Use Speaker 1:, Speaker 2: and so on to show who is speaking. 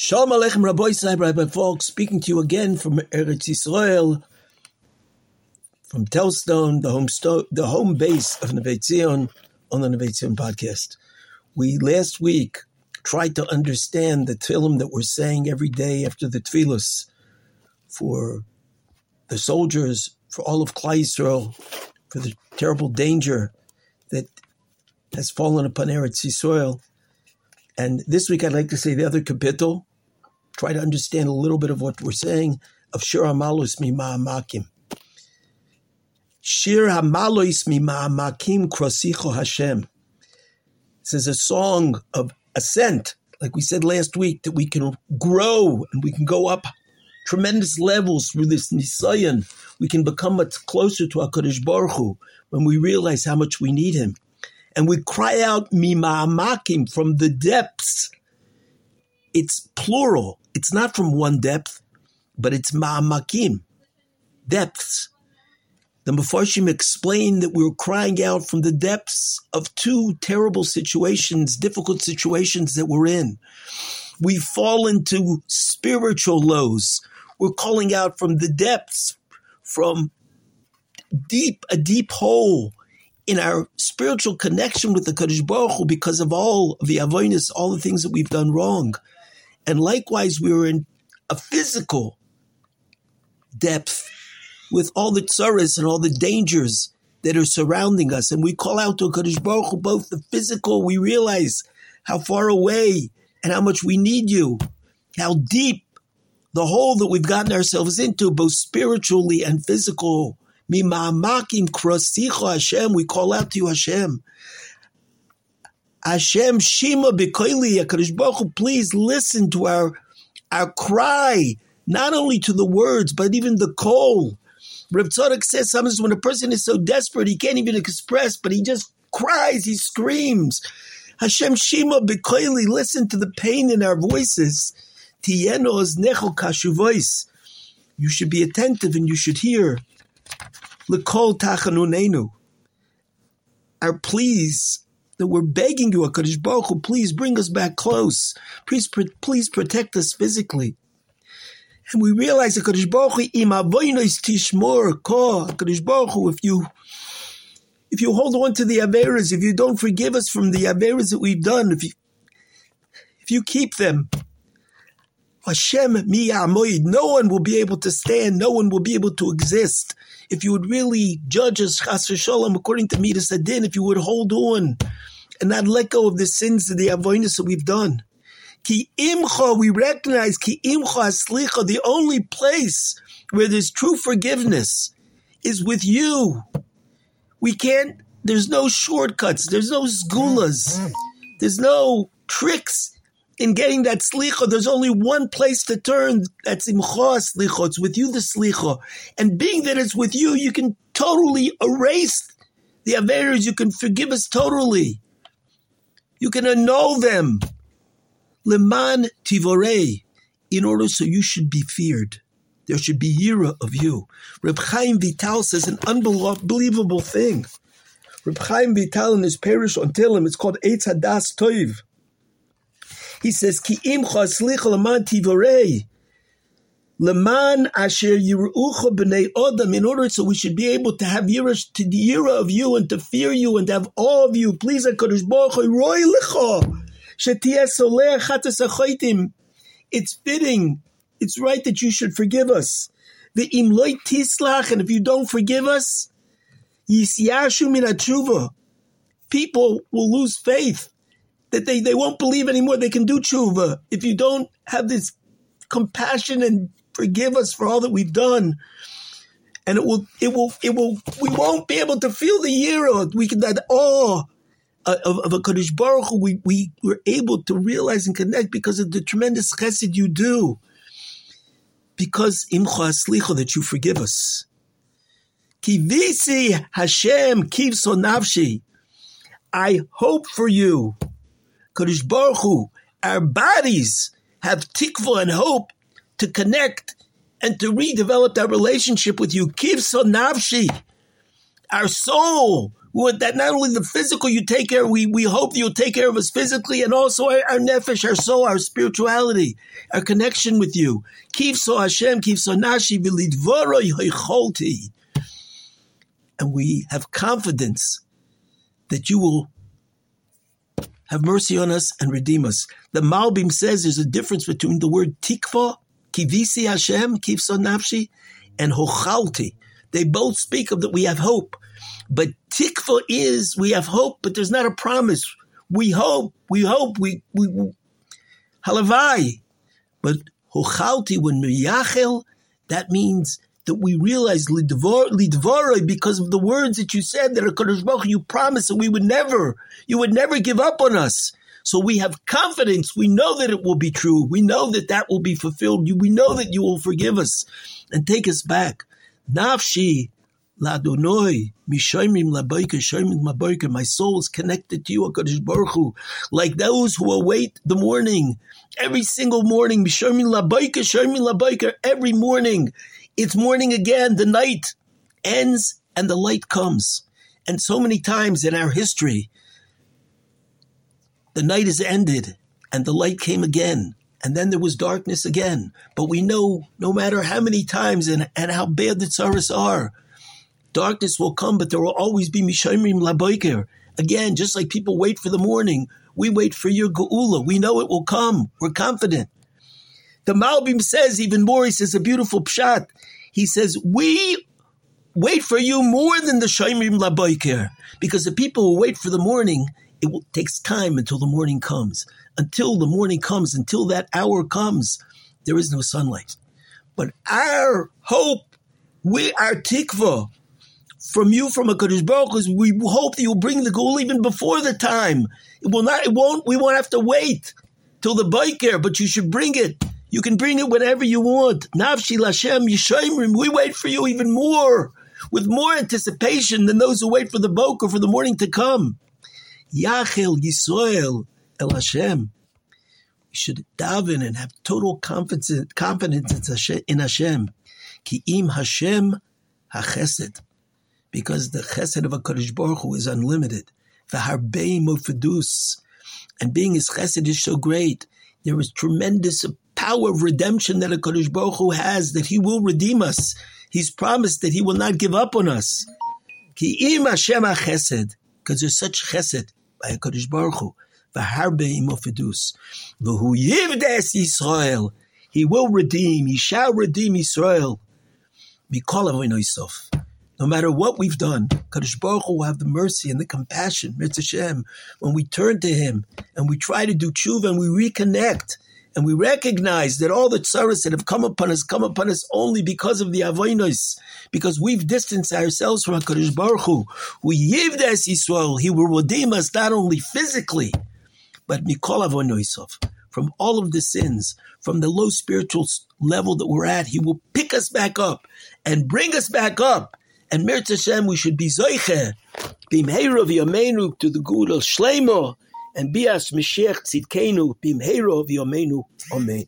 Speaker 1: Shalom Aleichem Rabbi Sahib, Rabbi Falk, speaking to you again from Eretz Yisrael, from Telzstone, the home, sto- the home base of Neve Tzion, on the Neve Tzion podcast. We last week tried to understand the tehillim that we're saying every day after the tefillos for the soldiers, for all of Klal Yisrael, for the terrible danger that has fallen upon Eretz Yisrael. And this week I'd like to say the other kapitel, try to understand a little bit of what we're saying of Shir Hamalus Mima'amakim. Shir Hamalus Mima'amakim Krosicho Hashem. This is a song of ascent, like we said last week, that we can grow and we can go up tremendous levels through this Nisayan. We can become much closer to HaKadosh Baruch Hu when we realize how much we need Him. And we cry out Mima'amakim from the depths. It's plural. It's not from one depth, but it's ma'amakim, depths. The Mefarshim explained that we were crying out from the depths of two terrible situations, difficult situations that we're in. We fall into spiritual lows. We're calling out from the depths, from deep, a deep hole in our spiritual connection with the Kadosh Baruch Hu because of all of the avoinos, all the things that we've done wrong. And likewise, we were in a physical depth with all the tsaras and all the dangers that are surrounding us. And we call out to Kadosh Baruch Hu, both the physical, we realize how far away and how much we need you, how deep the hole that we've gotten ourselves into, both spiritually and physical. Mima'amakim krasicha Hashem, we call out to you Hashem. Hashem Shima Bikoili, Hu, please listen to our, our cry, not only to the words, but even the call. Reb Tzadok says sometimes when a person is so desperate, he can't even express, but he just cries, he screams. Hashem Shima Bikoili, listen to the pain in our voices. Tieno necho kashuvois. You should be attentive and you should hear. L'kol tachanunenu. Our pleas that we're begging you, HaKadosh Baruch Hu, please bring us back close. Please, please protect us physically. And we realize HaKadosh Baruch Hu, im tishmor ko, HaKadosh Baruch Hu, if you, if you hold on to the Averas, if you don't forgive us from the Averas that we've done, if you, if you keep them, Hashem miyamoid, no one will be able to stand, no one will be able to exist. If you would really judge us, chas shalom, according to Midas Adin, if you would hold on and not let go of the sins of the avoinos that we've done. Ki imcha, we recognize ki imcha aslicha, the only place where there's true forgiveness is with you. We can't, there's no shortcuts, there's no sgulas, there's no tricks in getting that slicha, there's only one place to turn. That's imcha slicha. It's with you, the slicha. And being that it's with you, you can totally erase the averas. You can forgive us totally. You can annul them. Leman tivorei, in order so you should be feared. There should be yira of you. Reb Chaim Vital says an unbelievable thing. Reb Chaim Vital in his parish on Tehillim, it's called Eitz Hadas Toiv. He says, Ki imcha slicha leman tivorei. Leman asher b'nei in order so we should be able to have yira, to the yira of you and to fear you and to have all of you. Please, HaKadosh Baruch Hu, chatas achoitim. It's fitting, it's right that you should forgive us. The imloy tislach, and if you don't forgive us, yisyashu min. People will lose faith that they, they won't believe anymore they can do tshuva if you don't have this compassion and forgive us for all that we've done. And it will, it will, it will, we won't be able to feel the year we can, that awe of, of a Kadosh Baruch Hu, we, we were able to realize and connect because of the tremendous chesed you do. Because imcha aslicha, that you forgive us. Kivisi Hashem kivso nafshi. I hope for you. Kadosh Baruch Hu, our bodies have tikva and hope to connect and to redevelop that relationship with you. Kivso nafshi, our soul that not only the physical you take care, we, we hope you'll take care of us physically and also our, our nefesh, our soul, our spirituality, our connection with you. Kif so Hashem, kif so nashi v'lidvoro And we have confidence that you will have mercy on us and redeem us. The Malbim says there's a difference between the word tikva, kivisi Hashem, kif so nafshi, and hochalti. They both speak of that we have hope. But tikva is we have hope, but there's not a promise. We hope, we hope, we, we, we halavai. But hochalti, when miyachel, that means that we realize lidvoroi because of the words that you said that Hakadosh Baruch you promised that we would never, you would never give up on us. So we have confidence. We know that it will be true. We know that that will be fulfilled. We know that you will forgive us and take us back. Nafshi Ladonoi, Mishaimim Laboika, Shaimim Laboika, my soul is connected to you, HaKadosh Baruch Hu, like those who await the morning. Every single morning, Mishaimim Laboika, Shaimim Laboika, every morning. It's morning again, the night ends and the light comes. And so many times in our history, the night is ended and the light came again and then there was darkness again. But we know no matter how many times and, and how bad the tsaras are, darkness will come, but there will always be Mishayimim Laboiker. Again, just like people wait for the morning, we wait for your Geula. We know it will come. We're confident. The Malbim says even more, he says a beautiful pshat. He says, we wait for you more than the Shaimim Laboiker. Because the people who wait for the morning, it will, takes time until the morning comes until the morning comes, until that hour comes, there is no sunlight. But our hope, we, our tikva, from you, from a Kadosh Baruch is we hope that you'll bring the goal even before the time. It will not, it won't, we won't have to wait till the boker, but you should bring it. You can bring it whenever you want. Nafshi Lashem Yishayimrim, we wait for you even more, with more anticipation than those who wait for the boker for the morning to come. Yachel Yisrael, El Hashem. We should daven and have total confidence, in Hashem. Ki im Hashem hachesed. Because the chesed of HaKadosh Baruch Hu is unlimited. V'harbei mofedus. And being his chesed is so great. There is tremendous power of redemption that HaKadosh Baruch Hu has, that he will redeem us. He's promised that he will not give up on us. Ki im Hashem hachesed. Because there's such chesed by HaKadosh Baruch Hu. V'harbe imofidus. V'hu yivdes Yisrael. He will redeem. He shall redeem Israel. Mikol avoinoisof. No matter what we've done, Kadosh Baruch Hu will have the mercy and the compassion, Mitzvah when we turn to Him and we try to do tshuva and we reconnect and we recognize that all the tsaras that have come upon us come upon us only because of the avoinos, because we've distanced ourselves from Hakadosh Baruch Hu. We yivdes Yisrael. He will redeem us not only physically, but mikol avonoisov, from all of the sins, from the low spiritual level that we're at, he will pick us back up and bring us back up. And Mirz Hashem, we should be zoiche, bimheiro v'yameinu to the good of Shleimo, and be bias Mashiach tzidkenu bimheiro v'yameinu. Amen.